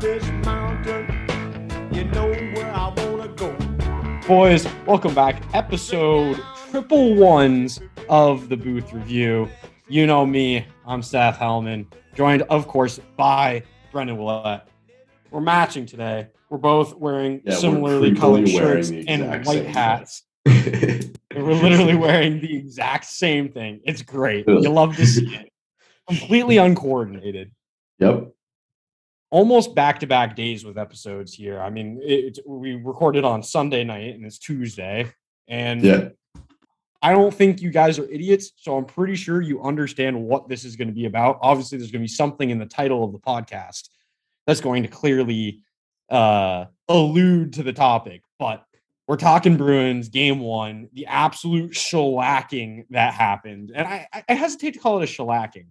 this mountain, you know where I wanna go. Boys, welcome back. Episode triple ones of the Booth Review. You know me, I'm Seth Hellman, joined, of course, by Brendan Willett. We're matching today. We're both wearing Yeah, similarly colored shirts and white hats. We're literally wearing the exact same thing. It's great. You love to see it. Completely uncoordinated. yep. Almost back to back days with episodes here. I mean, it, we recorded on Sunday night and it's Tuesday. And Yeah. I don't think you guys are idiots. So I'm pretty sure you understand what this is going to be about. Obviously, there's going to be something in the title of the podcast that's going to clearly uh, allude to the topic. But we're talking Bruins game one, the absolute shellacking that happened. And I, I hesitate to call it a shellacking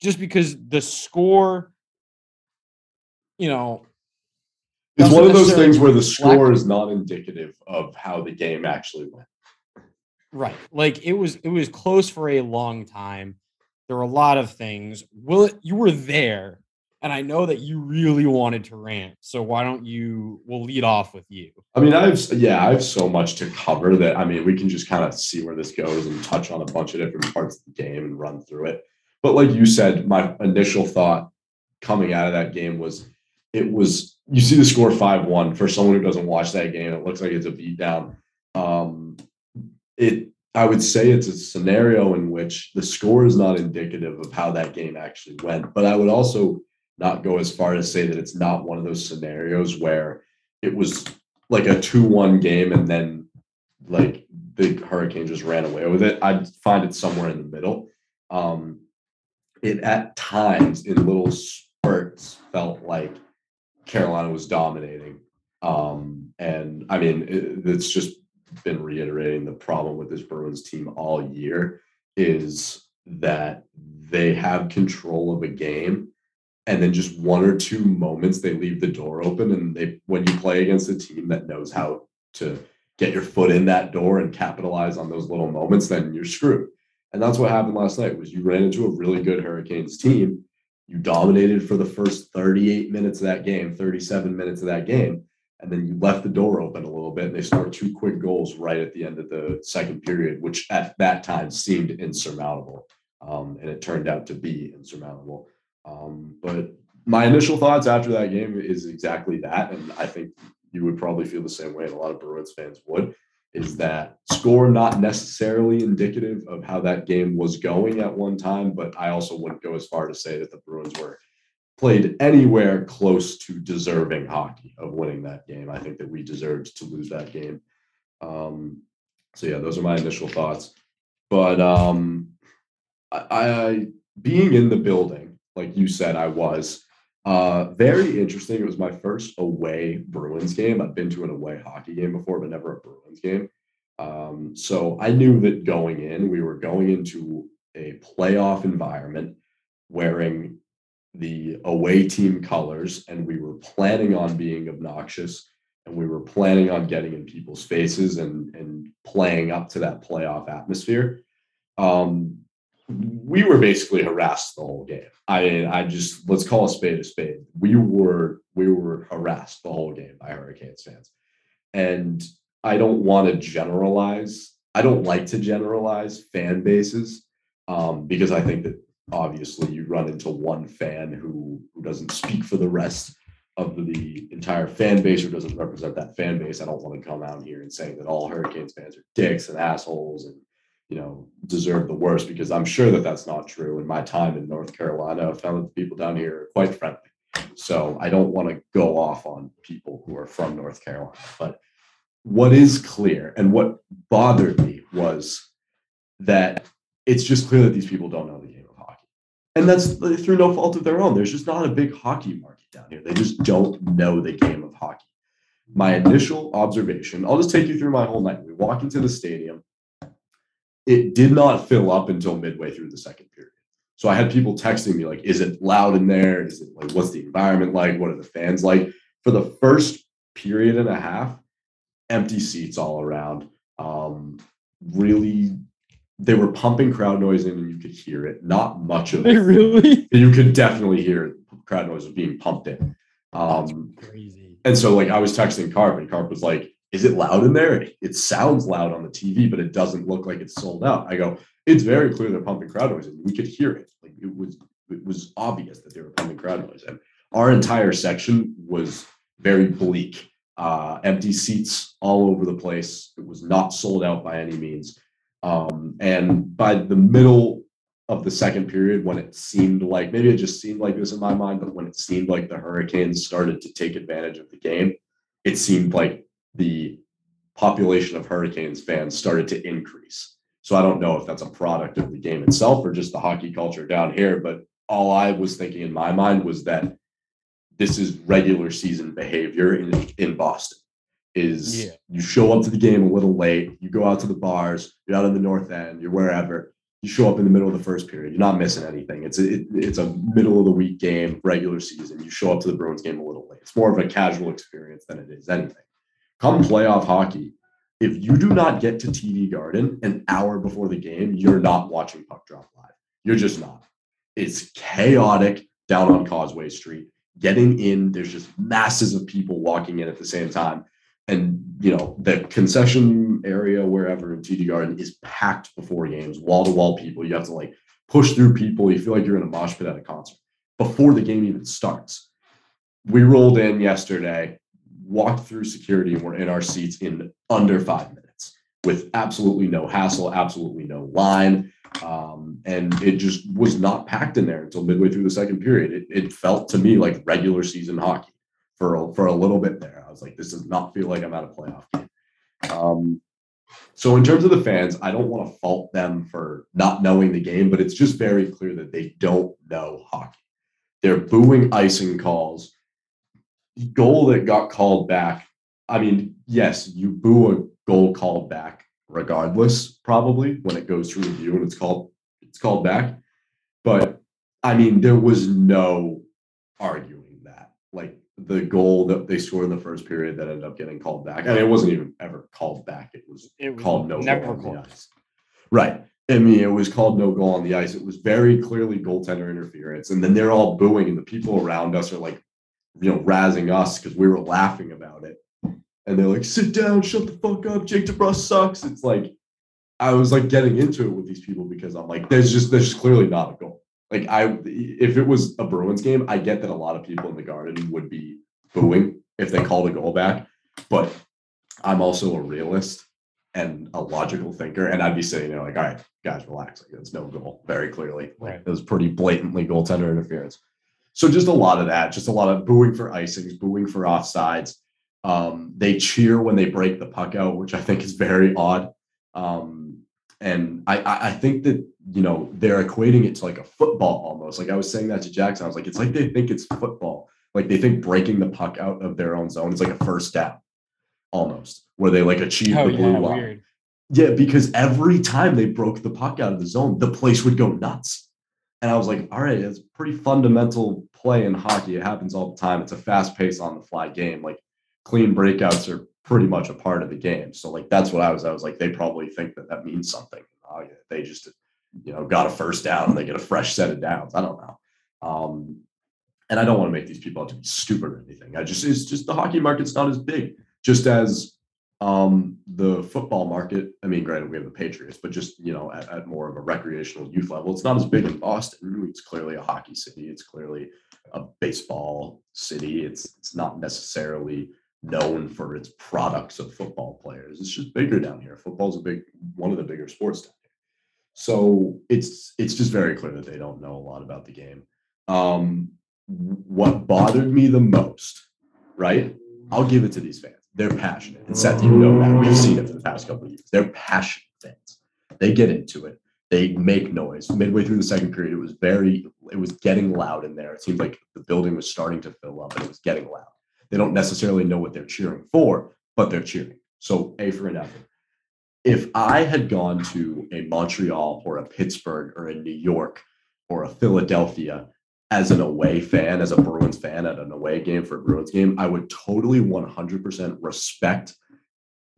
just because the score, you know, It's one of those things where the score is not indicative of how the game actually went. Right. Like it was it was close for a long time. There were a lot of things. Will you were there and I know that you really wanted to rant. So why don't you we'll lead off with you. I mean, I've yeah, I have so much to cover that I mean, we can just kind of see where this goes and touch on a bunch of different parts of the game and run through it. But like you said, my initial thought coming out of that game was it was you see the score 5-1 for someone who doesn't watch that game, it looks like it's a beat down. Um it I would say it's a scenario in which the score is not indicative of how that game actually went. But I would also not go as far as say that it's not one of those scenarios where it was like a 2-1 game and then like the hurricane just ran away with it i'd find it somewhere in the middle um it at times in little spurts felt like carolina was dominating um and i mean it, it's just been reiterating the problem with this bruins team all year is that they have control of a game and then just one or two moments they leave the door open and they when you play against a team that knows how to get your foot in that door and capitalize on those little moments then you're screwed. And that's what happened last night was you ran into a really good hurricanes team you dominated for the first 38 minutes of that game 37 minutes of that game and then you left the door open a little bit and they scored two quick goals right at the end of the second period which at that time seemed insurmountable um, and it turned out to be insurmountable um, but my initial thoughts after that game is exactly that, and I think you would probably feel the same way, and a lot of Bruins fans would. Is that score not necessarily indicative of how that game was going at one time? But I also wouldn't go as far to say that the Bruins were played anywhere close to deserving hockey of winning that game. I think that we deserved to lose that game. Um, so yeah, those are my initial thoughts. But um, I, I being in the building like you said, I was. Uh, very interesting. It was my first away Bruins game. I've been to an away hockey game before, but never a Bruins game. Um, so I knew that going in, we were going into a playoff environment wearing the away team colors, and we were planning on being obnoxious and we were planning on getting in people's faces and, and playing up to that playoff atmosphere. Um, we were basically harassed the whole game. I I just let's call a spade a spade. We were we were harassed the whole game by Hurricanes fans. And I don't want to generalize. I don't like to generalize fan bases um, because I think that obviously you run into one fan who who doesn't speak for the rest of the entire fan base or doesn't represent that fan base. I don't want to come out here and say that all Hurricanes fans are dicks and assholes and you know, deserve the worst because I'm sure that that's not true. In my time in North Carolina, I found that the people down here are quite friendly. So I don't want to go off on people who are from North Carolina. But what is clear and what bothered me was that it's just clear that these people don't know the game of hockey. And that's through no fault of their own. There's just not a big hockey market down here. They just don't know the game of hockey. My initial observation, I'll just take you through my whole night. We walk into the stadium it did not fill up until midway through the second period. So I had people texting me like, "Is it loud in there? Is it like what's the environment like? What are the fans like?" For the first period and a half, empty seats all around. Um, really, they were pumping crowd noise in, and you could hear it. Not much of it. really? You could definitely hear crowd noise was being pumped in. Um, Crazy. and so like I was texting Carp and Carp was like, is it loud in there? It sounds loud on the TV, but it doesn't look like it's sold out. I go, it's very clear they're pumping crowd noise and we could hear it. Like it was it was obvious that they were pumping crowd noise. And our entire section was very bleak. Uh, empty seats all over the place. It was not sold out by any means. Um, and by the middle of the second period, when it seemed like maybe it just seemed like this in my mind, but when it seemed like the Hurricanes started to take advantage of the game, it seemed like the population of Hurricanes fans started to increase. So I don't know if that's a product of the game itself or just the hockey culture down here, but all I was thinking in my mind was that this is regular season behavior in, in Boston. Is Yeah. you show up to the game a little late, you go out to the bars, you're out in the north end, you're wherever, you show up in the middle of the first period, you're not missing anything. It's a, it, it's a middle of the week game, regular season. You show up to the Bruins game a little late. It's more of a casual experience than it is anything. Come playoff hockey, if you do not get to TD Garden an hour before the game, you're not watching puck drop live. You're just not. It's chaotic down on Causeway Street. Getting in, there's just masses of people walking in at the same time. And you know, the concession area wherever in TD Garden is packed before games, wall to wall people. You have to like push through people. You feel like you're in a mosh pit at a concert before the game even starts. We rolled in yesterday, walked through security, and we're in our seats in under five minutes with absolutely no hassle, absolutely no line. Um, and it just was not packed in there until midway through the second period. It, it felt to me like regular season hockey for a, for a little bit there. I was like, this does not feel like I'm at a playoff game. Um, so in terms of the fans, I don't want to fault them for not knowing the game, but it's just very clear that they don't know hockey. They're booing icing calls. The goal that got called back. I mean, yes, you boo a goal called back regardless, probably when it goes through review and it's called it's called back. But I mean, there was no arguing that. Like the goal that they scored in the first period that ended up getting called back. I mean, it wasn't even ever called back. It was It was called no goal on the ice. Right. I mean, it was called no goal on the ice. It was very clearly goaltender interference. And then they're all booing, and the people around us are like, you know, razzing us because we were laughing about it. And they're like, sit down, shut the fuck up. Jake DeBrusk sucks. It's like, I was like getting into it with these people because I'm like, there's just, there's just clearly not a goal. Like, I, if it was a Bruins game, I get that a lot of people in the garden would be booing if they called a goal back. But I'm also a realist and a logical thinker. And I'd be sitting there like, all right, guys, relax. Like, that's no goal, very clearly. Like, Right. it was pretty blatantly goaltender interference. So just a lot of that, just a lot of booing for icings, booing for offsides. Um, they cheer when they break the puck out, which I think is very odd. Um, and I, I, think that you know they're equating it to like a football almost. Like I was saying that to Jackson, I was like, it's like they think it's football. Like they think breaking the puck out of their own zone is like a first down, almost, where they like achieve Oh the blue yeah, line. weird. Yeah, because every time they broke the puck out of the zone, the place would go nuts. And I was like, all right, it's pretty fundamental play in hockey. It happens all the time. It's a fast pace on the fly game. Like clean breakouts are pretty much a part of the game. So like that's what I was. I was like, they probably think that that means something. Oh, They just, you know, got a first down and they get a fresh set of downs. I don't know. Um, and I don't want to make these people out to be stupid or anything. I just it's just the hockey market's not as big. Just as um, the football market, I mean, granted, we have the Patriots, but just you know, at, at more of a recreational youth level, it's not as big in Boston. It's clearly a hockey city. It's clearly a baseball city. It's it's not necessarily known for its products of football players. It's just bigger down here. Football's a big one of the bigger sports down here. So it's it's just very clear that they don't know a lot about the game. Um, what bothered me the most, right? I'll give it to these fans. They're passionate. And Seth, you know that. We've seen it for the past couple of years. They're passionate fans. They get into it. They make noise. Midway through the second period, it was very, it was getting loud in there. It seemed like the building was starting to fill up and it was getting loud. They don't necessarily know what they're cheering for, but they're cheering. So A for an effort. If I had gone to a Montreal or a Pittsburgh or a New York or a Philadelphia as an away fan, as a Bruins fan at an away game for a Bruins game, I would totally 100% respect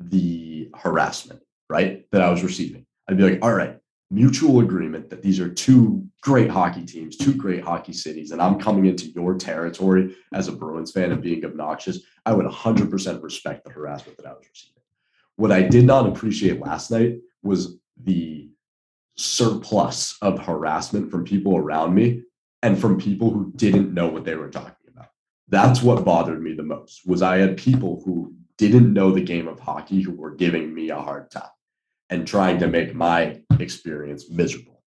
the harassment, right? That I was receiving. I'd be like, all right, mutual agreement that these are two great hockey teams, two great hockey cities, and I'm coming into your territory as a Bruins fan and being obnoxious, I would 100% respect the harassment that I was receiving. What I did not appreciate last night was the surplus of harassment from people around me and from people who didn't know what they were talking about. That's what bothered me the most was I had people who didn't know the game of hockey who were giving me a hard time and trying to make my experience miserable.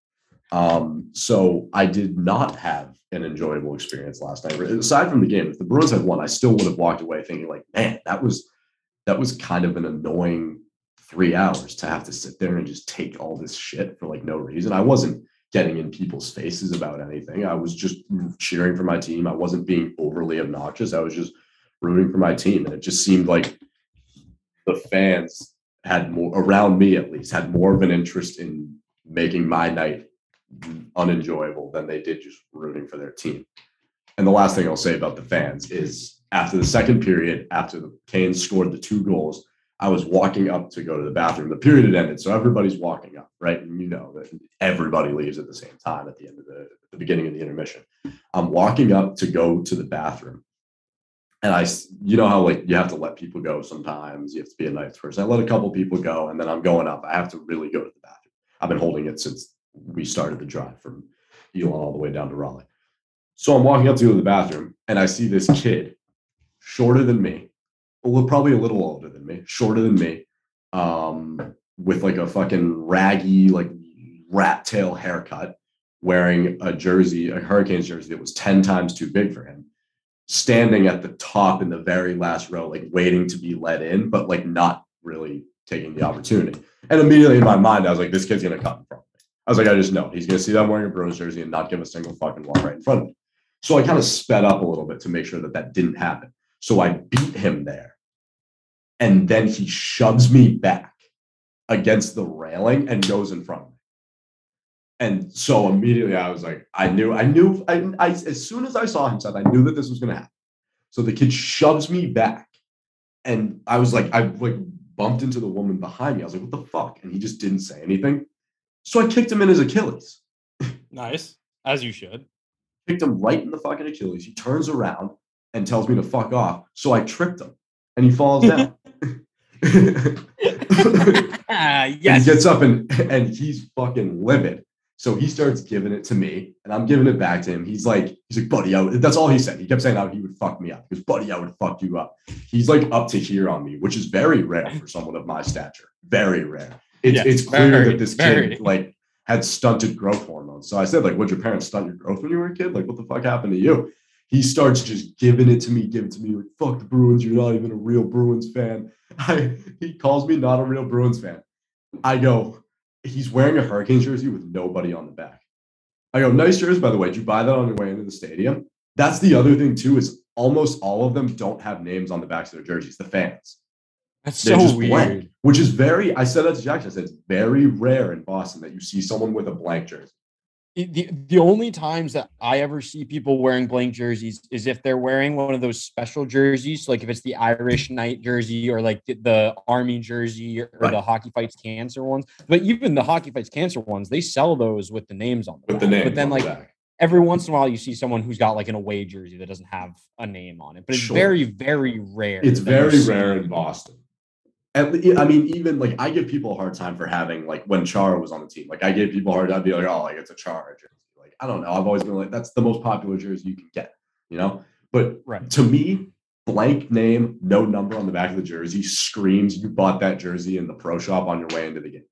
Um, so I did not have an enjoyable experience last night. Aside from the game, if the Bruins had won, I still would have walked away thinking like, man, that was that was kind of an annoying three hours to have to sit there and just take all this shit for like no reason. I wasn't getting in people's faces about anything. I was just cheering for my team. I wasn't being overly obnoxious. I was just rooting for my team. And it just seemed like the fans had more around me at least had more of an interest in making my night unenjoyable than they did just rooting for their team. And the last thing I'll say about the fans is after the second period, after the Canes scored the two goals, I was walking up to go to the bathroom. The period had ended, so everybody's walking up, right? And you know that everybody leaves at the same time at the end of the, the beginning of the intermission. I'm walking up to go to the bathroom, and I, you know how like you have to let people go sometimes. You have to be a nice person. I let a couple people go, and then I'm going up. I have to really go to the bathroom. I've been holding it since we started the drive from Elon all the way down to Raleigh. So I'm walking up to go to the bathroom, and I see this kid, shorter than me, well, probably a little older than me, shorter than me, um, with like a fucking raggy, like rat tail haircut, wearing a jersey, a Hurricanes jersey that was 10 times too big for him, standing at the top in the very last row, like waiting to be let in, but like not really taking the opportunity. And immediately in my mind, I was like, this kid's gonna cut in front of me. I was like, I just know he's gonna see that I'm wearing a Bruins jersey and not give a single fucking walk right in front of me. So I kind of sped up a little bit to make sure that that didn't happen. So I beat him there. And then he shoves me back against the railing and goes in front of me. And so immediately I was like, I knew, I knew, I, I as soon as I saw him, said I knew that this was going to happen. So the kid shoves me back, and I was like, I like bumped into the woman behind me. I was like, what the fuck? And he just didn't say anything. So I kicked him in his Achilles. Nice, as you should. Kicked him right in the fucking Achilles. He turns around and tells me to fuck off. So I tripped him and he falls down. Ah, yes. He gets up and and he's fucking livid. So he starts giving it to me, and I'm giving it back to him. He's like, he's like, buddy, I would, that's all he said. He kept saying how he would fuck me up. Because, buddy, I would fuck you up. He's like up to here on me, which is very rare for someone of my stature. Very rare. It's Yes, it's clear very, that this very. kid like had stunted growth hormones. So I said, like, would your parents stunt your growth when you were a kid? Like, what the fuck happened to you? He starts just giving it to me, giving it to me, like, fuck the Bruins, you're not even a real Bruins fan. I, he calls me not a real Bruins fan. I go, he's wearing a Hurricanes jersey with nobody on the back. I go, nice jersey, by the way. Did you buy that on your way into the stadium? That's the other thing, too, is almost all of them don't have names on the backs of their jerseys, the fans. That's They're so weird. blank, which is very, I said that to Jackson. I said, it's very rare in Boston that you see someone with a blank jersey. The, the only times that I ever see people wearing blank jerseys is if they're wearing one of those special jerseys, like if it's the Irish night jersey or like the, the army jersey or, Right. the hockey fights cancer ones. But even the hockey fights cancer ones, they sell those with the names on them. With the name. But then the like back. every once in a while you see someone who's got like an away jersey that doesn't have a name on it. But it's Sure. very, very rare. It's very rare in Boston. At I mean, even like I give people a hard time for having like when Chara was on the team. Like I gave people a hard time, I'd be like, oh, like it's a Chara jersey. Like I don't know. I've always been like, that's the most popular jersey you can get, you know. But Right. to me, blank name, no number on the back of the jersey screams you bought that jersey in the pro shop on your way into the game.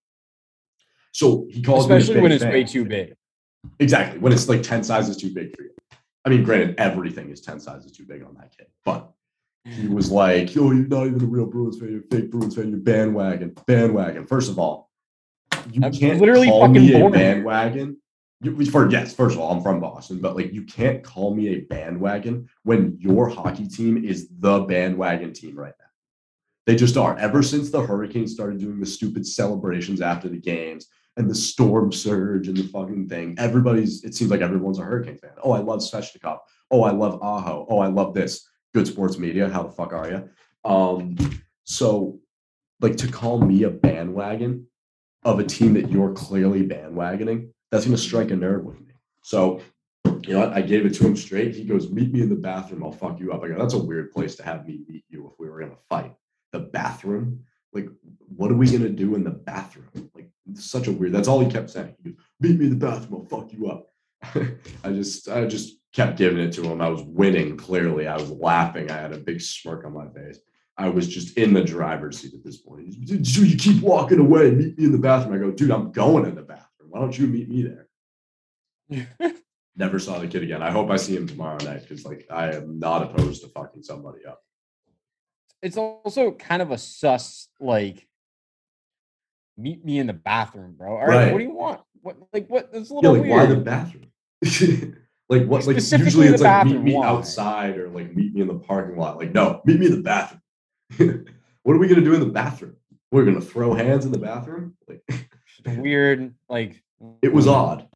So he calls Especially when it's fan. way too big. Exactly. When it's like 10 sizes too big for you. I mean, granted, everything is 10 sizes too big on that kid, but he was like, yo, you're not even a real Bruins fan, you're a fake Bruins fan, you're bandwagon, bandwagon. First of all, you I'm can't literally call fucking me a bandwagon. You, for yes, first of all, I'm from Boston, but like you can't call me a bandwagon when your hockey team is the bandwagon team right now. They just are. Ever since the Hurricanes started doing the stupid celebrations after the games and the storm surge and the fucking thing, everybody's, it seems like everyone's a Hurricane fan. Oh, I love Svechnikov. Oh, I love Aho. Oh, I love this. Good sports media. How the fuck are you? Um, so like to call me a bandwagon of a team that you're clearly bandwagoning, that's going to strike a nerve with me. So, you know, what? I gave it to him straight. He goes, "Meet me in the bathroom. I'll fuck you up." I go, "That's a weird place to have me meet you if we were going to fight." The bathroom. Like, what are we going to do in the bathroom? Like, such a weird. That's all he kept saying. He goes, "Meet me in the bathroom. I'll fuck you up." I just, I just kept giving it to him. I was winning clearly. I was laughing. I had a big smirk on my face. I was just in the driver's seat at this point. He's, Dude, you keep walking away. Meet me in the bathroom. I go, dude, I'm going in the bathroom. Why don't you meet me there? Never saw the kid again. I hope I see him tomorrow night because, like, I am not opposed to fucking somebody up. it's also kind of a sus like meet me in the bathroom, bro. All right, Right. what do you want? What like what? It's a Yeah, little like, weird. why the bathroom? like, what? Like, usually it's like meet me why? outside or like meet me in the parking lot. Like, no, meet me in the bathroom. what are we gonna do in the bathroom? We're gonna throw hands in the bathroom? Like, weird. Like it was odd.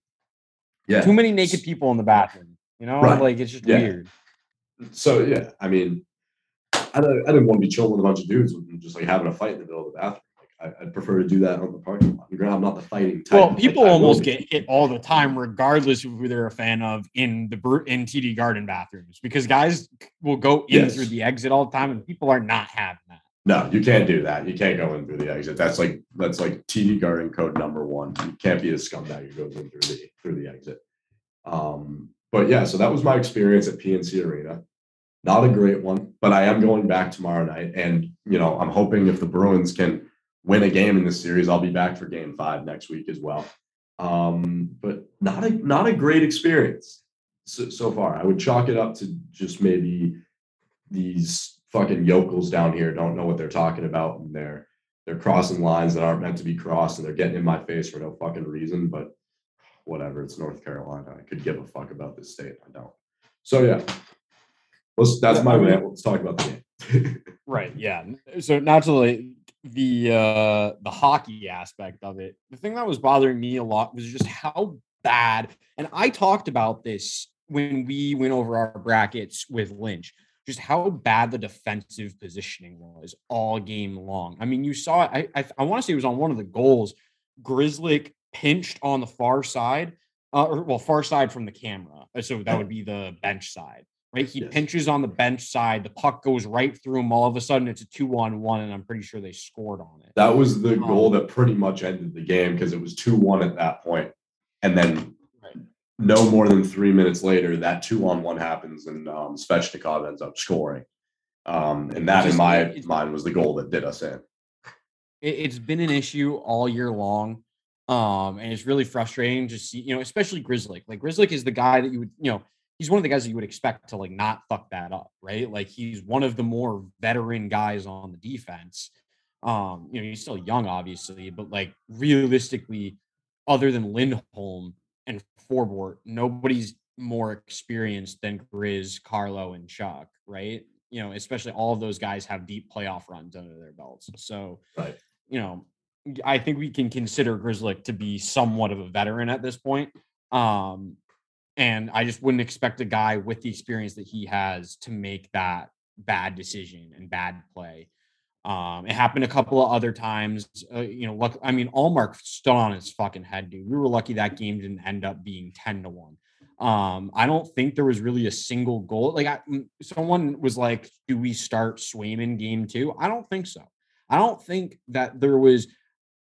Yeah. too many naked people in the bathroom. You know, Right. like it's just Yeah. weird. So yeah, I mean, I don't, I didn't want to be chilling with a bunch of dudes and just like having a fight in the middle of the bathroom. I, I'd prefer to do that on the parking lot. Granted, I'm not the fighting type. Well, people like, almost get hit all the time, regardless of who they're a fan of in the in TD Garden bathrooms, because guys will go in Yes. through the exit all the time, and people are not having that. No, you can't do that. You can't go in through the exit. That's like that's like TD Garden code number one. You can't be a scumbag who goes in through the through the exit. Um, but yeah, so that was my experience at PNC Arena. Not a great one, but I am going back tomorrow night, and you know I'm hoping if the Bruins can win a game in this series, I'll be back for Game Five next week as well. Um, but not a not a great experience so, so far. I would chalk it up to just maybe these fucking yokels down here don't know what they're talking about and they're they're crossing lines that aren't meant to be crossed and they're getting in my face for no fucking reason but whatever it's north carolina i could give a fuck about this state i don't so yeah let's that's my way. let's talk about the game Right. Yeah. So not to the uh the hockey aspect of it. The thing that was bothering me a lot was just how bad. And I talked about this when we went over our brackets with Lynch. Just how bad the defensive positioning was all game long. I mean, you saw it. I I, I want to say it was on one of the goals. Grizzly pinched on the far side, uh, or well, far side from the camera. Uh, So that would be the bench side right? He Yes. pinches on the bench side. The puck goes right through him. All of a sudden, it's a two on one, and I'm pretty sure they scored on it. that was the Um, goal that pretty much ended the game because it was 2-1 at that point and then Right. no more than three minutes later that two on one happens and um, Svechnikov ends up scoring um, and that in my mind was the goal that did us in It, it's been an issue all year long. Um, and it's really frustrating to see, you know, especially Grizzly. Like Grizzly is the guy that you would, you know, he's one of the guys that you would expect to like not fuck that up, right? Like he's one of the more veteran guys on the defense. Um, you know, he's still young, obviously, but like realistically, other than Lindholm and Forbort, nobody's more experienced than Grizz, Carlo, and Chuck, right? You know, especially all of those guys have deep playoff runs under their belts. So, Right. you know, I think we can consider Grizzly to be somewhat of a veteran at this point. Um, and I just wouldn't expect a guy with the experience that he has to make that bad decision and bad play. Um, it happened a couple of other times. Uh, you know, look, I mean, Ullmark stood on his fucking head, dude. We were lucky that game didn't end up being 10 to 1. Um, I don't think there was really a single goal. Like, I, mm, someone was like, Do we start Swayman game two? I don't think so. I don't think that there was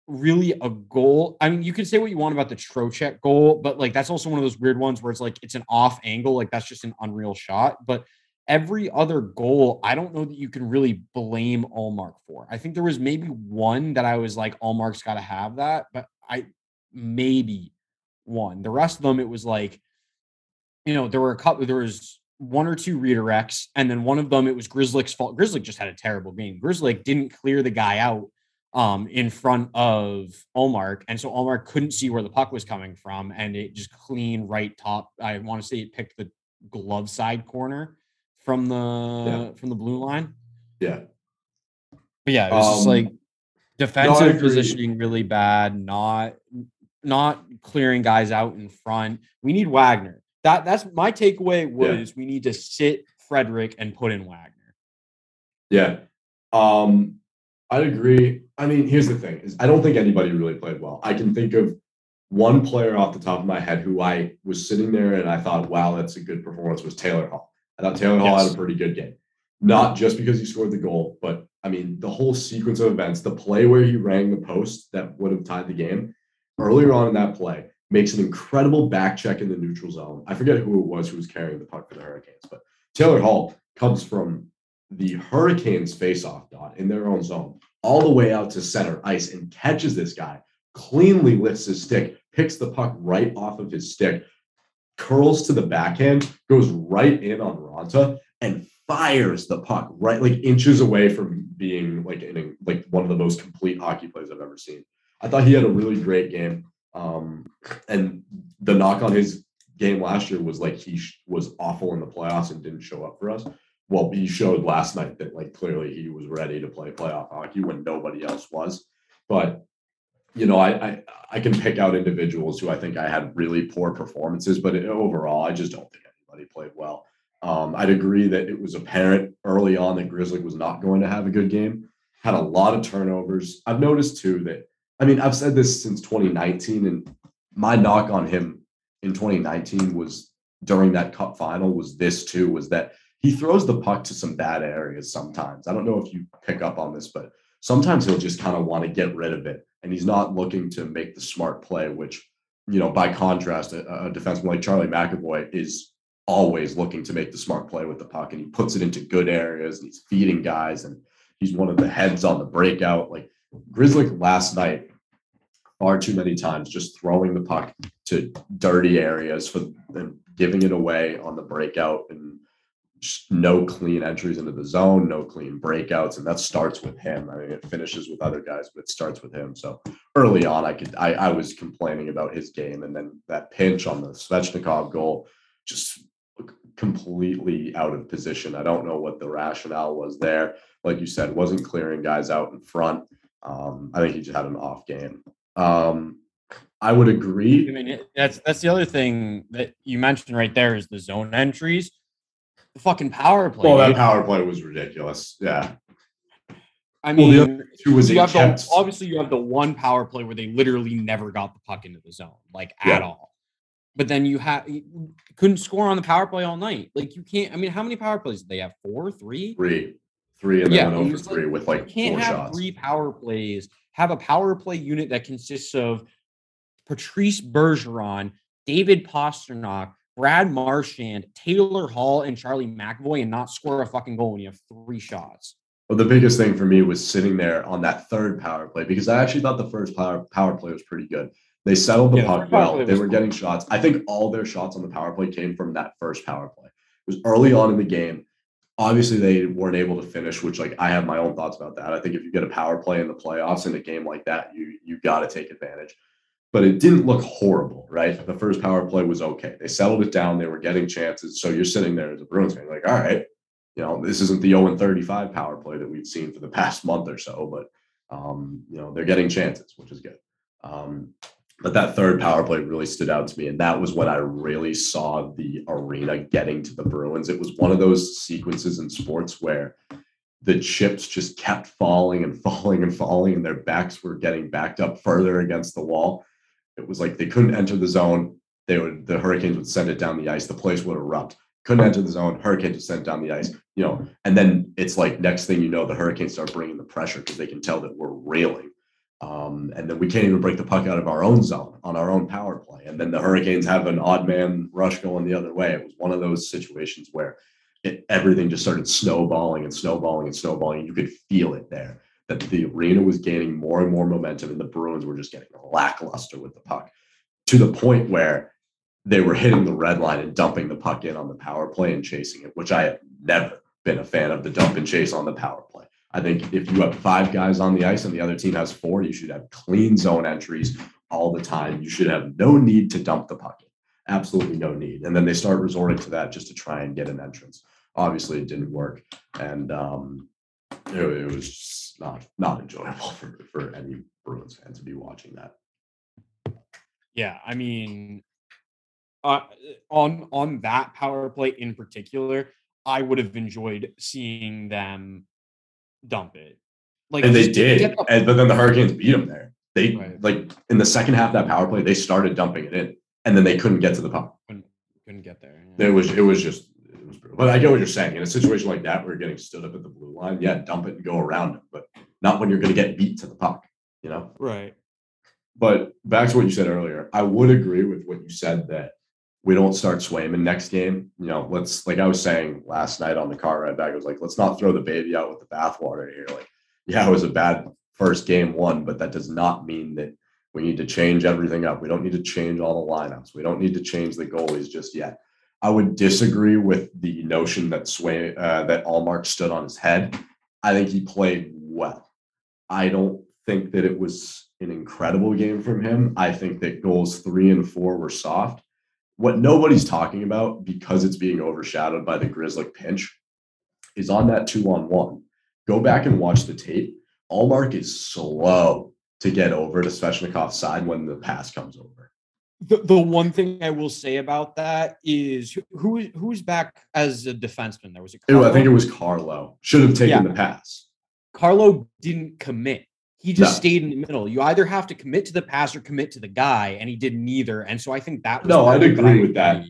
really a goal. I mean, you can say what you want about the Trocheck goal, but like that's also one of those weird ones where it's like it's an off angle, like that's just an unreal shot. But every other goal, I don't know that you can really blame Ullmark for. I think there was maybe one that I was like, Ullmark's got to have that, but I maybe one. The rest of them, it was like, you know, there were a couple, there was one or two redirects, and then one of them, it was Grizzly's fault. Grizzly just had a terrible game. Grizzly didn't clear the guy out um, in front of Ullmark. And so Ullmark couldn't see where the puck was coming from. And it just clean right top. I want to say it picked the glove side corner from the from the blue line. yeah But yeah, it was just Um, like defensive agree. positioning really bad, not not clearing guys out in front. We need Wagner. That that's my takeaway was we need to sit Frederic and put in Wagner. Yeah. Um, I'd agree. I mean, here's the thing: is I don't think anybody really played well. I can think of one player off the top of my head who I was sitting there and I thought, wow, that's a good performance. Was Taylor Hall? I thought Taylor Hall Yes. had a pretty good game. Not just because he scored the goal, but I mean, the whole sequence of events, the play where he rang the post that would have tied the game earlier on in that play makes an incredible back check in the neutral zone. I forget who it was who was carrying the puck for the Hurricanes, but Taylor Hall comes from the Hurricanes face-off dot in their own zone all the way out to center ice and catches this guy, cleanly lifts his stick, picks the puck right off of his stick, curls to the backhand, goes right in on Raanta, and fires the puck right like inches away from being like in like one of the most complete hockey plays I've ever seen. I thought he had a really great game. Um, and the knock on his game last year was like he sh- was awful in the playoffs and didn't show up for us. Well, he showed last night that like clearly he was ready to play playoff hockey when nobody else was. But you know, I I, I can pick out individuals who I think I had really poor performances, but it- overall, I just don't think anybody played well. Um, I'd agree that it was apparent early on that Grizzly was not going to have a good game. Had a lot of turnovers. I've noticed too that I mean I've said this since 2019, and my knock on him in 2019 was during that cup final was this too was that he throws the puck to some bad areas sometimes. I don't know if you pick up on this, but sometimes he'll just kind of want to get rid of it and he's not looking to make the smart play, which, you know, by contrast, a, a defenseman like Charlie McAvoy is always looking to make the smart play with the puck and he puts it into good areas and he's feeding guys and he's one of the heads on the breakout. Like Grizzly last night, far too many times just throwing the puck to dirty areas for and giving it away on the breakout and no clean entries into the zone, no clean breakouts, and that starts with him. I mean, it finishes with other guys, but it starts with him. So early on, I could I, I was complaining about his game, and then that pinch on the Svechnikov goal just completely out of position. I don't know what the rationale was there. Like you said, wasn't clearing guys out in front. Um, I think he just had an off game. Um, I would agree. I mean, that's that's the other thing that you mentioned right there is the zone entries. The fucking power play. Well, that power play was ridiculous. Yeah, I well, mean, two was you have the, obviously you have the one power play where they literally never got the puck into the zone, like Yeah. at all. But then you have couldn't score on the power play all night. Like you can't. I mean, how many power plays did they have? Four, three. three, three, and then Yeah, went over it's like, three with like you can't four have shots. three power plays. Have a power play unit that consists of Patrice Bergeron, David Pastrnak, Brad Marchand, Taylor Hall, and Charlie McAvoy, and not score a fucking goal when you have three shots. Well, the biggest thing for me was sitting there on that third power play because I actually thought the first power power play was pretty good. They settled the Yeah, puck first well. They were cool. getting shots. I think all their shots on the power play came from that first power play. It was early on in the game. Obviously, they weren't able to finish, which like I have my own thoughts about that. I think if you get a power play in the playoffs in a game like that, you you got to take advantage. But it didn't look horrible, right? The first power play was okay. They settled it down. They were getting chances. So you're sitting there as a Bruins fan, like, all right, you know, this isn't the 0 and 35 power play that we've seen for the past month or so, but um, you know, they're getting chances, which is good. Um, but that third power play really stood out to me. And that was when I really saw the arena getting to the Bruins. It was one of those sequences in sports where the chips just kept falling and falling and falling, and their backs were getting backed up further against the wall. It was like they couldn't enter the zone. They would the Hurricanes would send it down the ice. The place would erupt. Couldn't enter the zone. Hurricanes would send it down the ice. You know, and then it's like next thing you know, the Hurricanes start bringing the pressure because they can tell that we're railing. Um, and then we can't even break the puck out of our own zone on our own power play. And then the Hurricanes have an odd man rush going the other way. It was one of those situations where it, everything just started snowballing and snowballing and snowballing. You could feel it there that the arena was gaining more and more momentum, and the Bruins were just getting lackluster with the puck to the point where they were hitting the red line and dumping the puck in on the power play and chasing it, which I have never been a fan of the dump and chase on the power play. I think if you have five guys on the ice and the other team has four, you should have clean zone entries all the time. You should have no need to dump the puck in. Absolutely no need. And then they start resorting to that just to try and get an entrance. Obviously, it didn't work. And um, it, it was not not enjoyable for, for any Bruins fan to be watching that. Yeah, I mean, uh, on on that power play in particular, I would have enjoyed seeing them dump it. Like and they did. And but then the Hurricanes beat them there. They Right. like in the second half that power play, they started dumping it in, and then they couldn't get to the puck. couldn't, couldn't get there. yeah. It was it was just it was brutal. But I get what you're saying. In a situation like that, where you're getting stood up at the blue line, yeah, dump it and go around them, but not when you're going to get beat to the puck. You know. Right. But back to what you said earlier, I would agree with what you said that we don't start Swayman next game. You know, let's like I was saying last night on the car ride back, I was like, let's not throw the baby out with the bathwater here. Like, yeah, it was a bad first game one, but that does not mean that we need to change everything up. We don't need to change all the lineups. We don't need to change the goalies just yet. I would disagree with the notion that Sway uh, that Ullmark stood on his head. I think he played well. I don't think that it was an incredible game from him. I think that goals three and four were soft. What nobody's talking about because it's being overshadowed by the Grizzly pinch is on that two on one. Go back and watch the tape. Ullmark is slow to get over to Svechnikov's side when the pass comes over. The, the one thing I will say about that is who who who's back as a defenseman? There was a I think it was Carlo. Should have taken Yeah. the pass. Carlo didn't commit. He just No. stayed in the middle. You either have to commit to the pass or commit to the guy, and he did neither. And so I think that was No, I'd of it, but agree with that.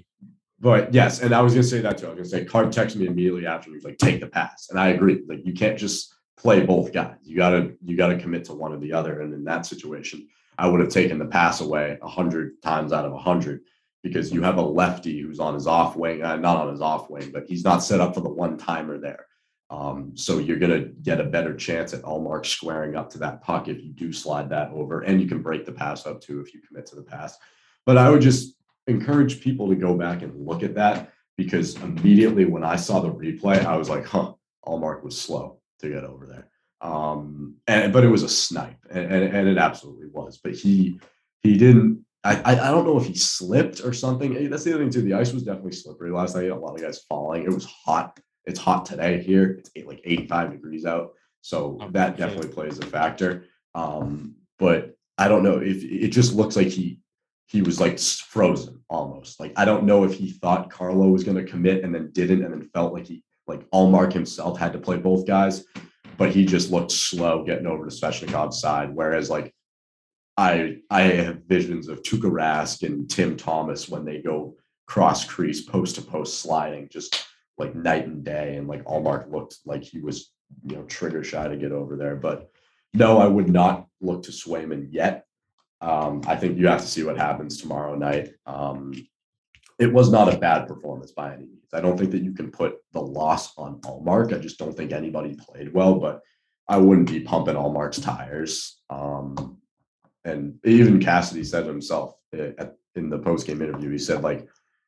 But yes, and I was gonna say that too. I was gonna say Card texted me immediately after he was like, take the pass. And I agree. Like you can't just play both guys. You gotta you gotta commit to one or the other. And in that situation, I would have taken the pass away a hundred times out of a hundred because you have a lefty who's on his off wing, uh, not on his off wing, but he's not set up for the one timer there. Um, so you're gonna get a better chance at Ullmark squaring up to that puck if you do slide that over, and you can break the pass up too if you commit to the pass. But I would just encourage people to go back and look at that because immediately when I saw the replay, I was like, huh, Ullmark was slow to get over there. Um, and but it was a snipe, and, and, it absolutely was. But he he didn't. I, I don't know if he slipped or something. Hey, That's the other thing too. The ice was definitely slippery last night. A lot of guys falling. It was hot. It's hot today here. It's eight, like 85 degrees out. So Oh, that definitely plays a factor. Um, but I don't know if it just looks like he he was like frozen almost. Like I don't know if he thought Carlo was going to commit and then didn't, and then felt like he like Ullmark himself had to play both guys, but he just looked slow getting over to Svechnikov's side. Whereas like I I have visions of Tuukka Rask and Tim Thomas when they go cross crease post to post sliding, just like night and day. And like Ullmark looked like he was you know trigger shy to get over there, but. No, I would not look to Swayman yet. Um, I think you have to see what happens tomorrow night. Um, it was not a bad performance by any means. I don't think that you can put the loss on Ullmark. I just don't think anybody played well, but I wouldn't be pumping Ullmark's tires. Um, and even Cassidy said himself uh, at, in the post game interview, he said, like,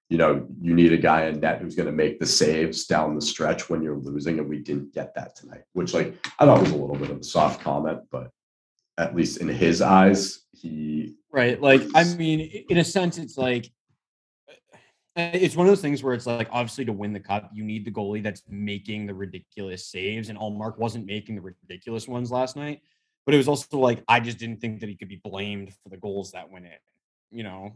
you know, you need a guy in net who's going to make the saves down the stretch when you're losing. And we didn't get that tonight, which, like, I thought was a little bit of a soft comment, but at least in his eyes, he Right. Like, I mean, in a sense, it's like it's one of those things where it's like obviously to win the cup, you need the goalie that's making the ridiculous saves, and Ullmark wasn't making the ridiculous ones last night. But it was also like I just didn't think that he could be blamed for the goals that went in. You know,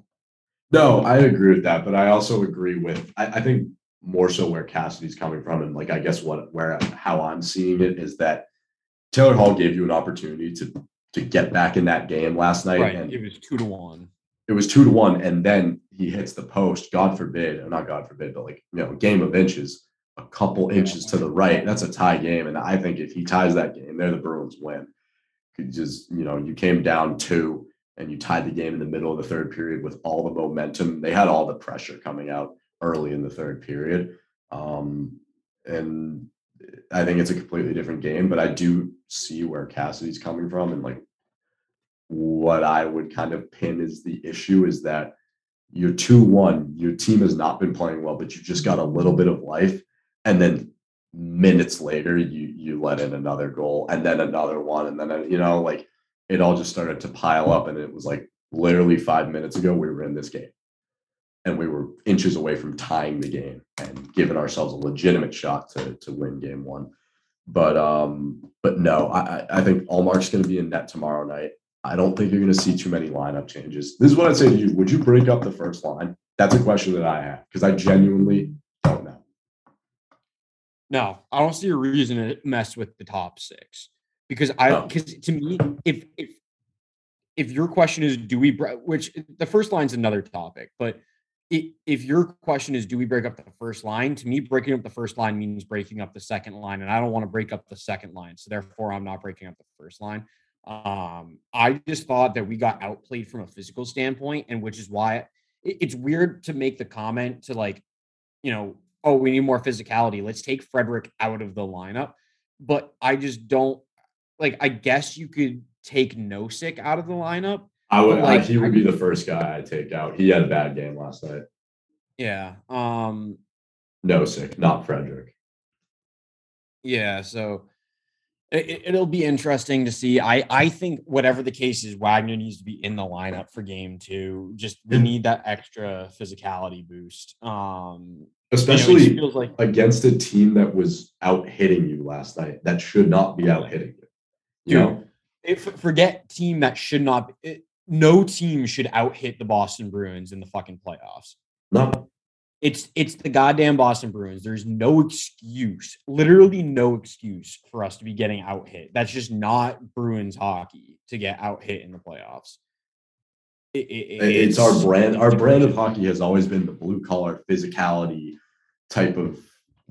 No, I agree with that, but I also agree with I, I think more so where Cassidy's coming from, and like I guess what where how I'm seeing it is that Taylor Hall gave you an opportunity to to get back in that game last night, right? and It was two to one. it was two to one, and then he hits the post. God forbid, or not God forbid, but like you know, game of inches, a couple inches to the right. That's a tie game, and I think if he ties that game, there the Bruins win. Could just you know, you came down two, and you tied the game in the middle of the third period with all the momentum. They had all the pressure coming out early in the third period, um, and I think it's a completely different game. But I do see where Cassidy's coming from, and like what I would kind of pin is the issue is that you're 2 1, your team has not been playing well, but you just got a little bit of life. And then minutes later, you you let in another goal and then another one. And then, you know, like it all just started to pile up. And it was like literally five minutes ago, we were in this game and we were inches away from tying the game and giving ourselves a legitimate shot to, to win game one. But um, but no, I- I think Ullmark's going to be in net tomorrow night. I don't think you're going to see too many lineup changes. This is what I'd say to you. Would you break up the first line? That's a question that I have because I genuinely don't know. No, I don't see a reason to mess with the top six. because I Oh. because to me, if if if your question is do we which the first line's another topic, but if your question is do we break up the first line, to me breaking up the first line means breaking up the second line, and I don't want to break up the second line, so therefore I'm not breaking up the first line. Um, I just thought that we got outplayed from a physical standpoint, and which is why it- it's weird to make the comment to like, you know, oh, we need more physicality. Let's take Frederic out of the lineup. But I just don't like. I guess you could take Nosek out of the lineup. I would. I, like, he would be the first guy I take out. He had a bad game last night. Yeah. Um. Nosek, not Frederic. Yeah. So it, it'll be interesting to see. I I think whatever the case is, Wagner needs to be in the lineup for game two. Just we need that extra physicality boost. Um. you know, Especially feels like against a team that was out hitting you last night. That should not be out hitting you. You Dude, know, if forget team that should not it, no team should out hit the Boston Bruins in the fucking playoffs. no, It's it's the goddamn Boston Bruins. There's no excuse, literally no excuse for us to be getting out hit. That's just not Bruins hockey to get out hit in the playoffs. It- it- it's, our brand. Our brand of hockey has always been the blue collar physicality type of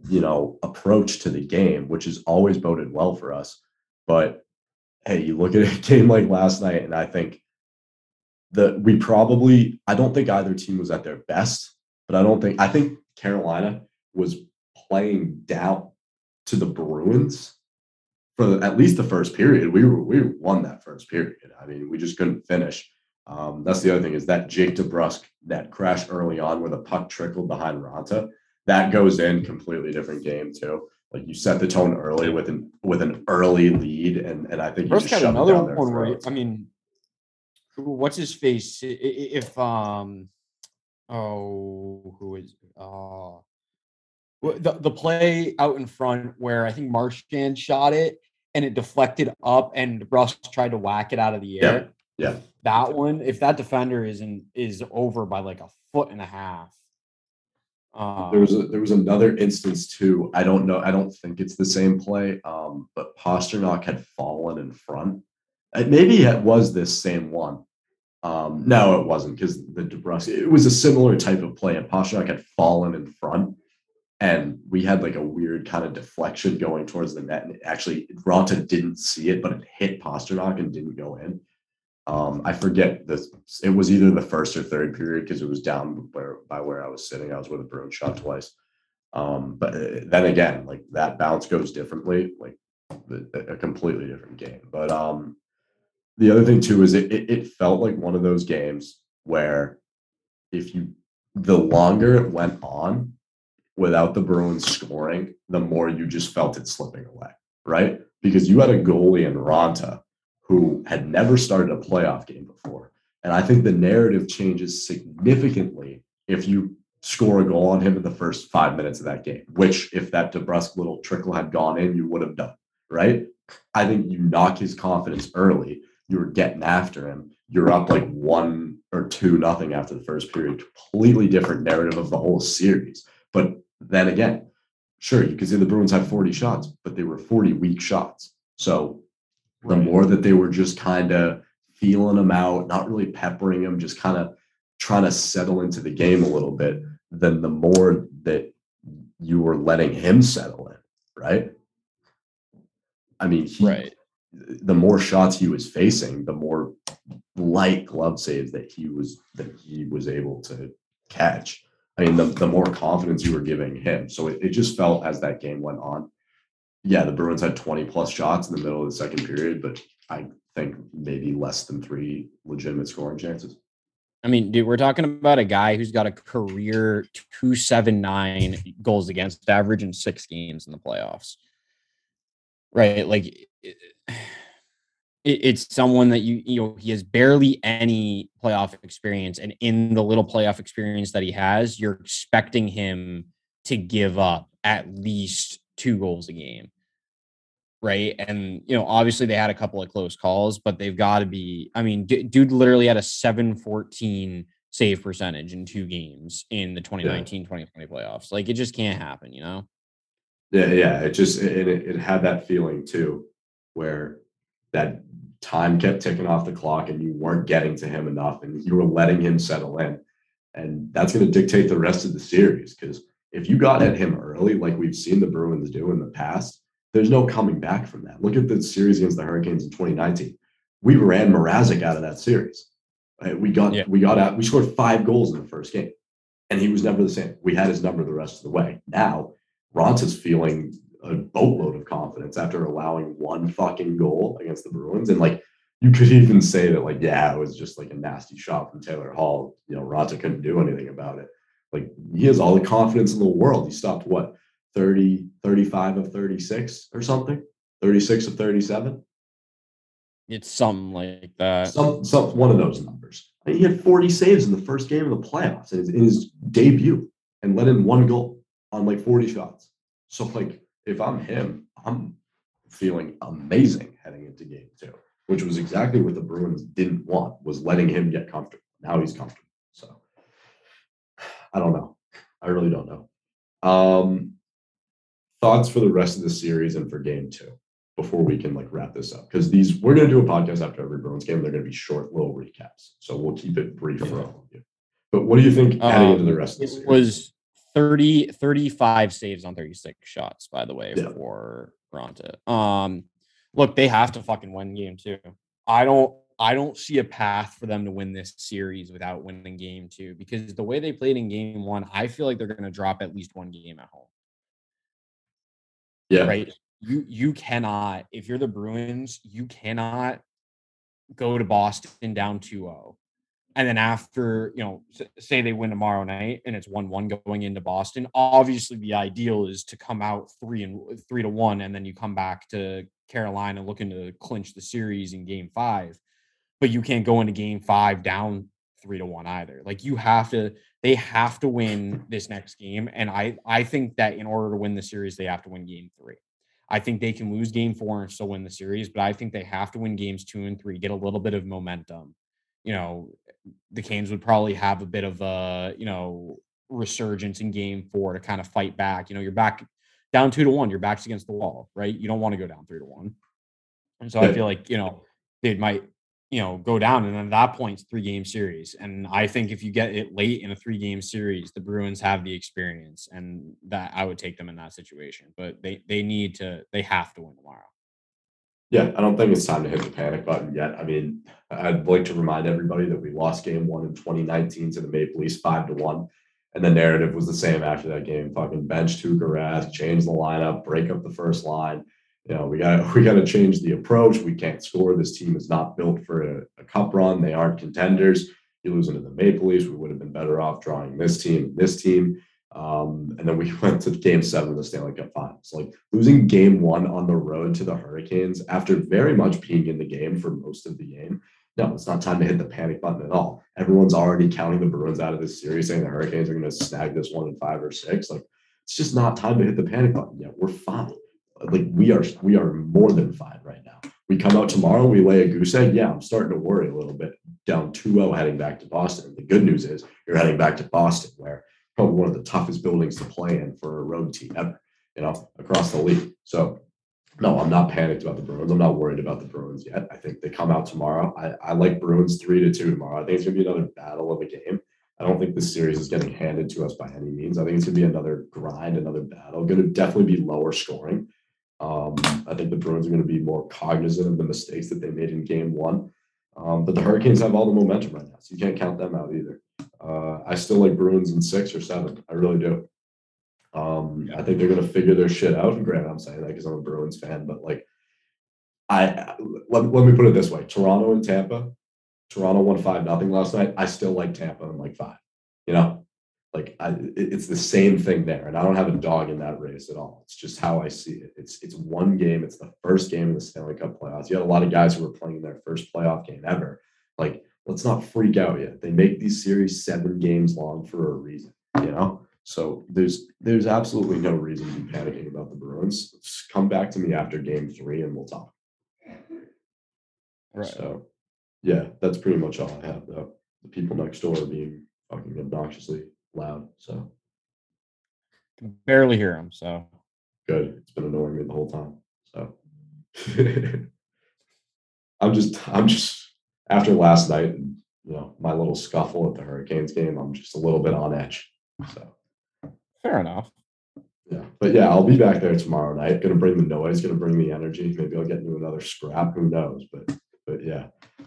you know approach to the game, which has always boded well for us. But hey, you look at a game like last night, and I think that we probably I don't think either team was at their best, but I don't think I think Carolina was playing doubt to the Bruins for the, at least the first period. We were we won that first period. I mean, we just couldn't finish. Um, that's the other thing is that Jake DeBrusk that crash early on where the puck trickled behind Raanta That goes in completely different game too. Like you set the tone early with an with an early lead, and and I think you just had another one where. I mean, what's his face? If um, oh, who is Well, the the play out in front where I think Marchand shot it and it deflected up and Russ tried to whack it out of the air. yeah. that one. If that defender is in is over by like a foot and a half. Um, There was a, there was another instance too. I don't know. I don't think it's the same play. Um, but Pastrnak had fallen in front. Uh, Maybe it was this same one. Um, no, it wasn't because the DeBrusk. It was a similar type of play, and Pastrnak had fallen in front, and we had like a weird kind of deflection going towards the net. And it actually, Raanta didn't see it, but it hit Pastrnak and didn't go in. Um, I forget this. It was either the first or third period because it was down where by where I was sitting. I was where the Bruins shot twice. Um, but uh, then again, like that bounce goes differently, like a a completely different game. But um, the other thing too is it, it it felt like one of those games where if you the longer it went on without the Bruins scoring, the more you just felt it slipping away, right? Because you had a goalie in Raanta who had never started a playoff game before. And I think the narrative changes significantly if you score a goal on him in the first five minutes of that game, which if that DeBrusk little trickle had gone in, you would have done, right? I think you knock his confidence early. You were getting after him. You're up like one or two nothing after the first period. Completely different narrative of the whole series. But then again, sure, you could say the Bruins had 40 shots, but they were 40 weak shots. So the Right. more that they were just kind of feeling them out, not really peppering them, just kind of trying to settle into the game a little bit, then the more that you were letting him settle in, right? I mean, he, Right. The more shots he was facing, the more light glove saves that he was that he was able to catch. I mean, the, the more confidence you were giving him. So it, it just felt as that game went on. Yeah, the Bruins had 20 plus shots in the middle of the second period, but I think maybe less than three legitimate scoring chances. I mean, dude, we're talking about a guy who's got a career 279 goals against average in six games in the playoffs. Right? Like it, it's someone that you you know, he has barely any playoff experience and in the little playoff experience that he has, you're expecting him to give up at least two goals a game. Right? And you know, obviously they had a couple of close calls, but they've got to be I mean, d- dude literally had a 714 save percentage in two games in the 2019-2020 playoffs. Like it just can't happen, you know? Yeah, yeah. It just it, it had that feeling too, where that time kept ticking off the clock and you weren't getting to him enough and you were letting him settle in. And that's going to dictate the rest of the series because if you got at him early, like we've seen the Bruins do in the past, there's no coming back from that. Look at the series against the Hurricanes in 2019. We ran Mrazek out of that series. Uh, we got Yeah. we got out. We scored five goals in the first game, and he was never the same. We had his number the rest of the way. Now Raanta's is feeling a boatload of confidence after allowing one fucking goal against the Bruins, and like you could even say that like yeah, it was just like a nasty shot from Taylor Hall. You know, Raanta couldn't do anything about it. Like he has all the confidence in the world. He stopped what 30, 35 of 36 or something, 36 of 37. It's something like that. some, some one of those numbers. I mean, he had 40 saves in the first game of the playoffs in his, in his debut and let in one goal on like 40 shots. So, like, if I'm him, I'm feeling amazing heading into game two, which was exactly what the Bruins didn't want, was letting him get comfortable. Now he's comfortable. So I don't know. I really don't know. Um thoughts for the rest of the series and for game two before we can like wrap this up because these we're going to do a podcast after every Bruins game. They're going to be short little recaps, so we'll keep it brief for all of you. But what do you think heading into the rest of the series? was 30, 35 saves on 36 shots, by the way, Yeah. for Raanta. Um, look, they have to fucking win game two. I don't I don't see a path for them to win this series without winning game two because the way they played in game one, I feel like they're gonna drop at least one game at home. yeah, right? You you cannot if you're the Bruins, you cannot go to Boston down 2-0. And then after, you know, say they win tomorrow night and it's 1-1 going into Boston, obviously the ideal is to come out 3 and 3 to 1 and then you come back to Carolina looking to clinch the series in game 5. But you can't go into game 5 down 3 to 1 either. Like you have to they have to win this next game and I I think that in order to win the series they have to win game 3. I think they can lose game 4 and still win the series, but I think they have to win games 2 and 3, get a little bit of momentum. You know, the Canes would probably have a bit of a, you know, resurgence in game 4 to kind of fight back. You know, you're back down 2 to 1, your back's against the wall, right? You don't want to go down 3 to 1. And so I feel like, you know, they might you know, go down. And then at that point, it's three game series. And I think if you get it late in a three game series, the Bruins have the experience and that I would take them in that situation. But they they need to they have to win tomorrow. Yeah, I don't think it's time to hit the panic button yet. I mean, I'd like to remind everybody that we lost game one in 2019 to the Maple Leafs five to one. And the narrative was the same after that game. Fucking bench Tuukka Rask, change the lineup, break up the first line. You know, we got we got to change the approach. We can't score. This team is not built for a, a cup run. They aren't contenders. You losing to the Maple Leafs, we would have been better off drawing this team, this team. Um, and then we went to game seven of the Stanley Cup Finals. Like losing game one on the road to the Hurricanes after very much being in the game for most of the game. No, it's not time to hit the panic button at all. Everyone's already counting the Bruins out of this series, saying the Hurricanes are going to snag this one in five or six. Like it's just not time to hit the panic button yet. We're fine. Like we are, we are more than fine right now. We come out tomorrow, we lay a goose egg. Yeah, I'm starting to worry a little bit. Down 2-0 heading back to Boston. The good news is you're heading back to Boston, where probably one of the toughest buildings to play in for a road team ever, you know, across the league. So, no, I'm not panicked about the Bruins. I'm not worried about the Bruins yet. I think they come out tomorrow. I, I like Bruins three to two tomorrow. I think it's gonna be another battle of a game. I don't think this series is getting handed to us by any means. I think it's gonna be another grind, another battle. Going to definitely be lower scoring. Um, I think the Bruins are going to be more cognizant of the mistakes that they made in game one. Um, but the Hurricanes have all the momentum right now, so you can't count them out either. Uh, I still like Bruins in six or seven. I really do. Um, I think they're going to figure their shit out. And granted, I'm saying that because I'm a Bruins fan, but like, I let, let me put it this way: Toronto and Tampa. Toronto won five nothing last night. I still like Tampa in like five. You know, like I, it- it's the same thing there, and I don't have a dog in that race at all. It's just how I see it. It's it's one game. It's the first game in the Stanley Cup playoffs. You had a lot of guys who were playing their first playoff game ever. Like, let's not freak out yet. They make these series seven games long for a reason. You know, so there's there's absolutely no reason to be panicking about the Bruins. Just come back to me after game three, and we'll talk. Right. So, yeah, that's pretty much all I have though. The people next door are being fucking obnoxiously loud. So Can barely hear them. So good. It's been annoying me the whole time. So I'm just I'm just after last night and you know my little scuffle at the Hurricanes game. I'm just a little bit on edge. So Fair enough. yeah, but yeah, I'll be back there tomorrow night. Gonna bring the noise. Gonna bring the energy. Maybe I'll get into another scrap. Who knows? But but yeah,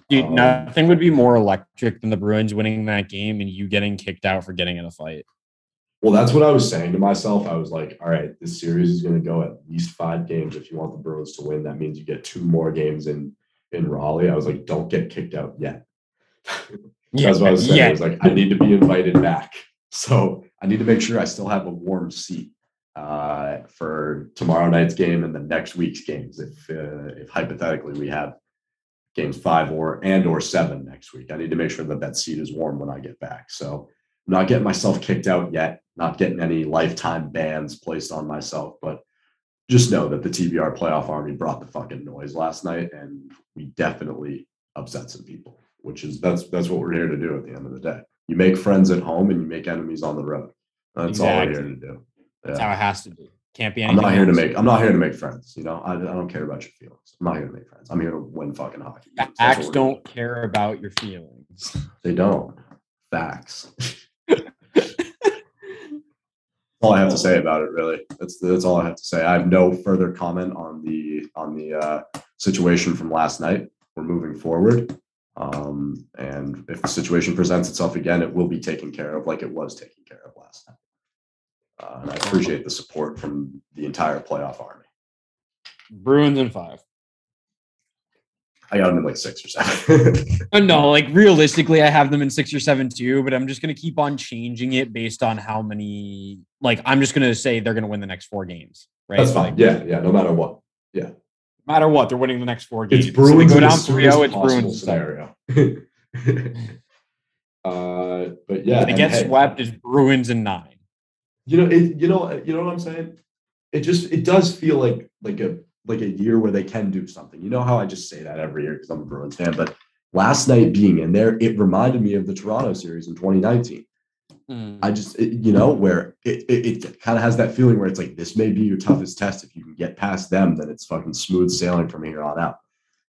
Dude, Um, nothing would be more electric than the Bruins winning that game and you getting kicked out for getting in a fight. Well, that's what I was saying to myself. I was like, all right, this series is going to go at least five games. If you want the Bruins to win, that means you get two more games in in Raleigh. I was like, don't get kicked out yet. That's what I was saying. I was like, I need to be invited back. So I need to make sure I still have a warm seat uh, for tomorrow night's game and the next week's games. If uh, if hypothetically we have games five or and or seven next week, I need to make sure that that seat is warm when I get back. So I'm not getting myself kicked out yet. Not getting any lifetime bans placed on myself, but just know that the TBR playoff army brought the fucking noise last night, and we definitely upset some people. Which is that's that's what we're here to do at the end of the day. You make friends at home and you make enemies on the road. That's all we're here to do. That's how it has to be. Can't be I'm not here to make I'm not here to make friends. You know, I, I don't care about your feelings. I'm not here to make friends. I'm here to win fucking hockey. Facts don't care about your feelings. doing. They don't. Facts. all I have to say about it, really. That's that's all I have to say. I have no further comment on the on the uh, situation from last night. We're moving forward, um, and if the situation presents itself again, it will be taken care of like it was taken care of last night. Uh, and I appreciate the support from the entire playoff army. Bruins in five. I got them in like six or seven. Uh, No, like realistically, I have them in six or seven too, but I'm just gonna keep on changing it based on how many. Like, I'm just gonna say they're gonna win the next four games, right? That's fine. Like, Yeah, yeah. No matter what, Yeah. no matter what, they're winning the next four games. it's So Bruins go down 3 0, it's Bruins. scenario. uh, but yeah, If they get hey, swept, it's Bruins in nine. You know, it, you know, you know what I'm saying. It just it does feel like like a like a year where they can do something. You know how I just say that every year because I'm a Bruins fan, but last night being in there, it reminded me of the Toronto series in 2019. Mm. I just, it- you know, where it, it, it kind of has that feeling where it's like, this may be your toughest test. If you can get past them, then it's fucking smooth sailing from here on out.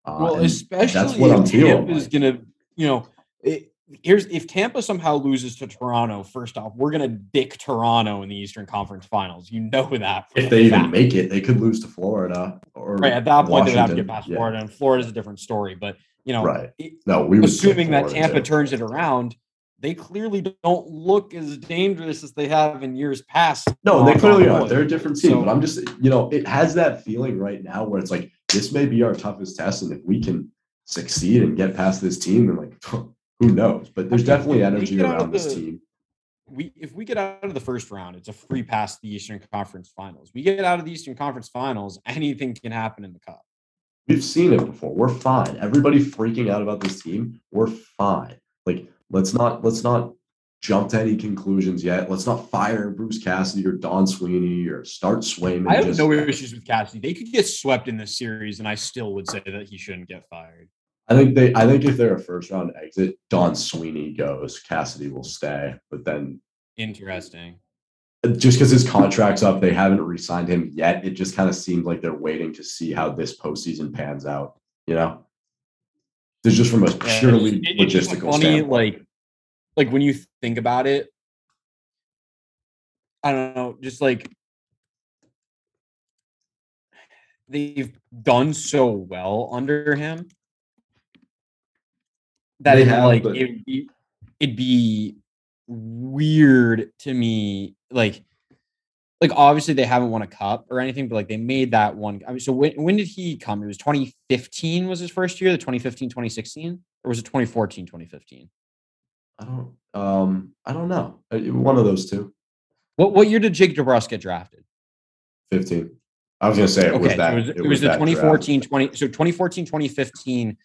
Uh, Well, especially what if I'm feeling Tampa's like. gonna, you know, it, here's if Tampa somehow loses to Toronto. First off, we're gonna dick Toronto in the Eastern Conference Finals. You know that. if they even make it, they could lose to Florida or right at that point, they would have to get past Yeah. Florida, and Florida's a different story. But you know, Right. No, we assuming that Tampa too. turns it around, they clearly don't look as dangerous as they have in years past. No, they clearly are. They're a different team, So- but I'm just, you know, it has that feeling right now where it's like this may be our toughest test, and if we can succeed and get past this team, then like who knows? But there's definitely energy around this team. we if we get out of the first round, it's a free pass to the Eastern Conference Finals. We get out of the Eastern Conference Finals, anything can happen in the cup. We've seen it before. We're fine. Everybody freaking out about this team. We're fine. Like let's not let's not jump to any conclusions yet. Let's not fire Bruce Cassidy or Don Sweeney or start Swayman. I have just- no issues with Cassidy. They could get swept in this series, and I still would say that he shouldn't get fired. I think they. I think if they're a first round exit, Don Sweeney goes. Cassidy will stay, but then Interesting. just because his contract's up, they haven't re-signed him yet. It just kind of seems like they're waiting to see how this postseason pans out. You know, there's just from a Yeah, purely it- just logistical funny, standpoint. like like when you think about it. I don't know, just like they've done so well under him that it, have, like but- it'd be, it'd be weird to me like like obviously they haven't won a cup or anything but like they made that one i mean so when, when did he come it was 2015 was his first year the 2015 2016 or was it 2014 2015 I don't. Um, I don't know. Uh, One of those two. what what year did jake DeBrusk get drafted Fifteen. I was gonna say it was that. it was, it was was the that draft. 2014 20 so 2014 2015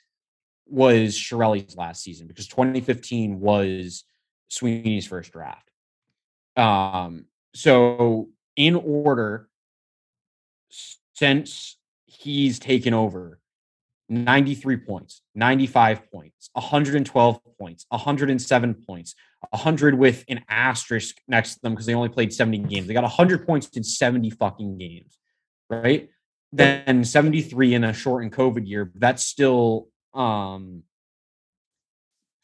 was Chiarelli's last season because 2015 was Sweeney's first draft. Um, so in order, since he's taken over, 93 points, 95 points, 112 points, 107 points, 100 with an asterisk next to them because they only played 70 games. They got 100 points in 70 fucking games, right? Then 73 in a shortened COVID year. That's still um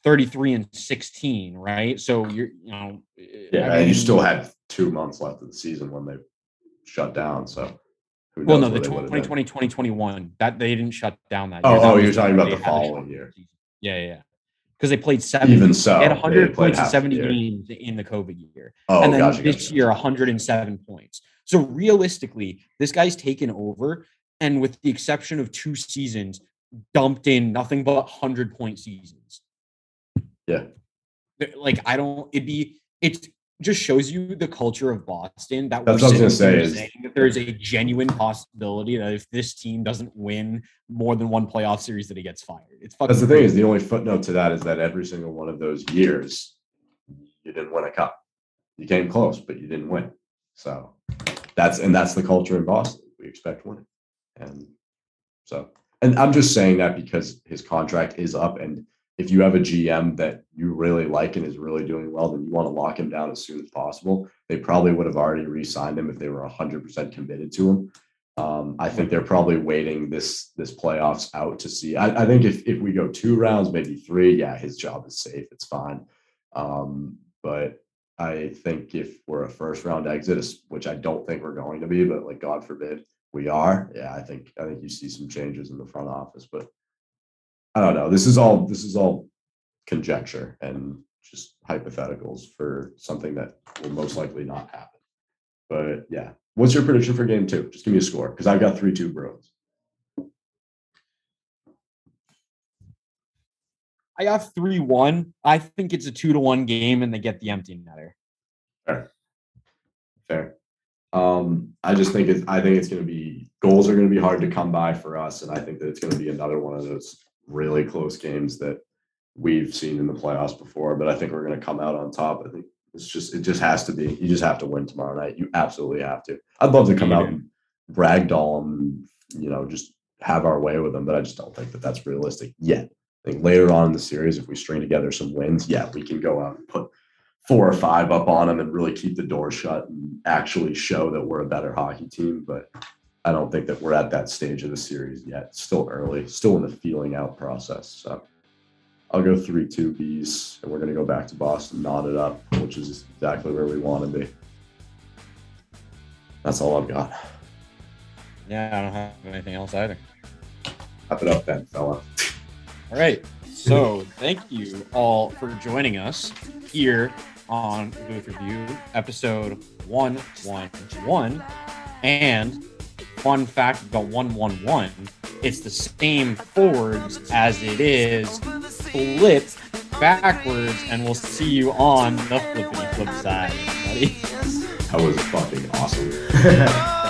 33 and 16, right? So you're, you know, Yeah, I and you still had two months left of the season when they shut down. So, well, no, the where they would've been. 2020 2021 that they didn't shut down that Oh, year. That oh, you're talking about the following year. season. Yeah, yeah. Because they played seven. Even so, they had they 100 played points in 70 games in the COVID year. Oh, and then gotcha, this gotcha, year, gotcha. 107 points. So realistically, this guy's taken over, and with the exception of two seasons, dumped in nothing but 100 point seasons. Yeah. Like I don't. It'd be. It just shows you the culture of Boston. That That's we're what I was sitting gonna here say is- saying that there is a genuine possibility that if this team doesn't win more than one playoff series, that he gets fired. It's fucking. That's the thing is the only footnote to that is that every single one of those years, you didn't win a cup. You came close, but you didn't win. So that's and that's the culture in Boston. We expect winning, and so and I'm just saying that because his contract is up, and if you have a GM that you really like and is really doing well, then you want to lock him down as soon as possible. They probably would have already re-signed him if they were 100% committed to him. Um, I think they're probably waiting this this playoffs out to see. I, I think if if we go two rounds, maybe three, yeah, his job is safe. It's fine. Um, but I think if we're a first round exit, which I don't think we're going to be, but like God forbid we are, yeah, I think I think you see some changes in the front office. But I don't know. This is all this is all conjecture and just hypotheticals for something that will most likely not happen. But yeah, what's your prediction for game two? Just give me a score because I've got three two Bruins. I got three one. I think it's a two to one game, and they get the empty netter. Fair. Fair. Um, I just think it's I think it's gonna be goals are gonna be hard to come by for us, and I think that it's gonna be another one of those really close games that we've seen in the playoffs before. But I think we're gonna come out on top. I think it's just it just has to be. You just have to win tomorrow night. You absolutely have to. I'd love to come out and ragdoll them, you know, just have our way with them, but I just don't think that that's realistic yet. I think later on in the series, if we string together some wins, yeah, we can go out and put four or five up on them and really keep the door shut and actually show that we're a better hockey team. But I don't think that we're at that stage of the series yet. It's still early, still in the feeling out process. So I'll go three two B's, and we're gonna go back to Boston, knot it up, which is exactly where we want to be. That's all I've got. Yeah, I don't have anything else either. Wrap it up then, fella. All right. So thank you all for joining us here on Booth Review, episode 111. And fun fact about 111, it's the same forwards as it is flipped backwards, and we'll see you on the flippity flip side, buddy. That was fucking awesome.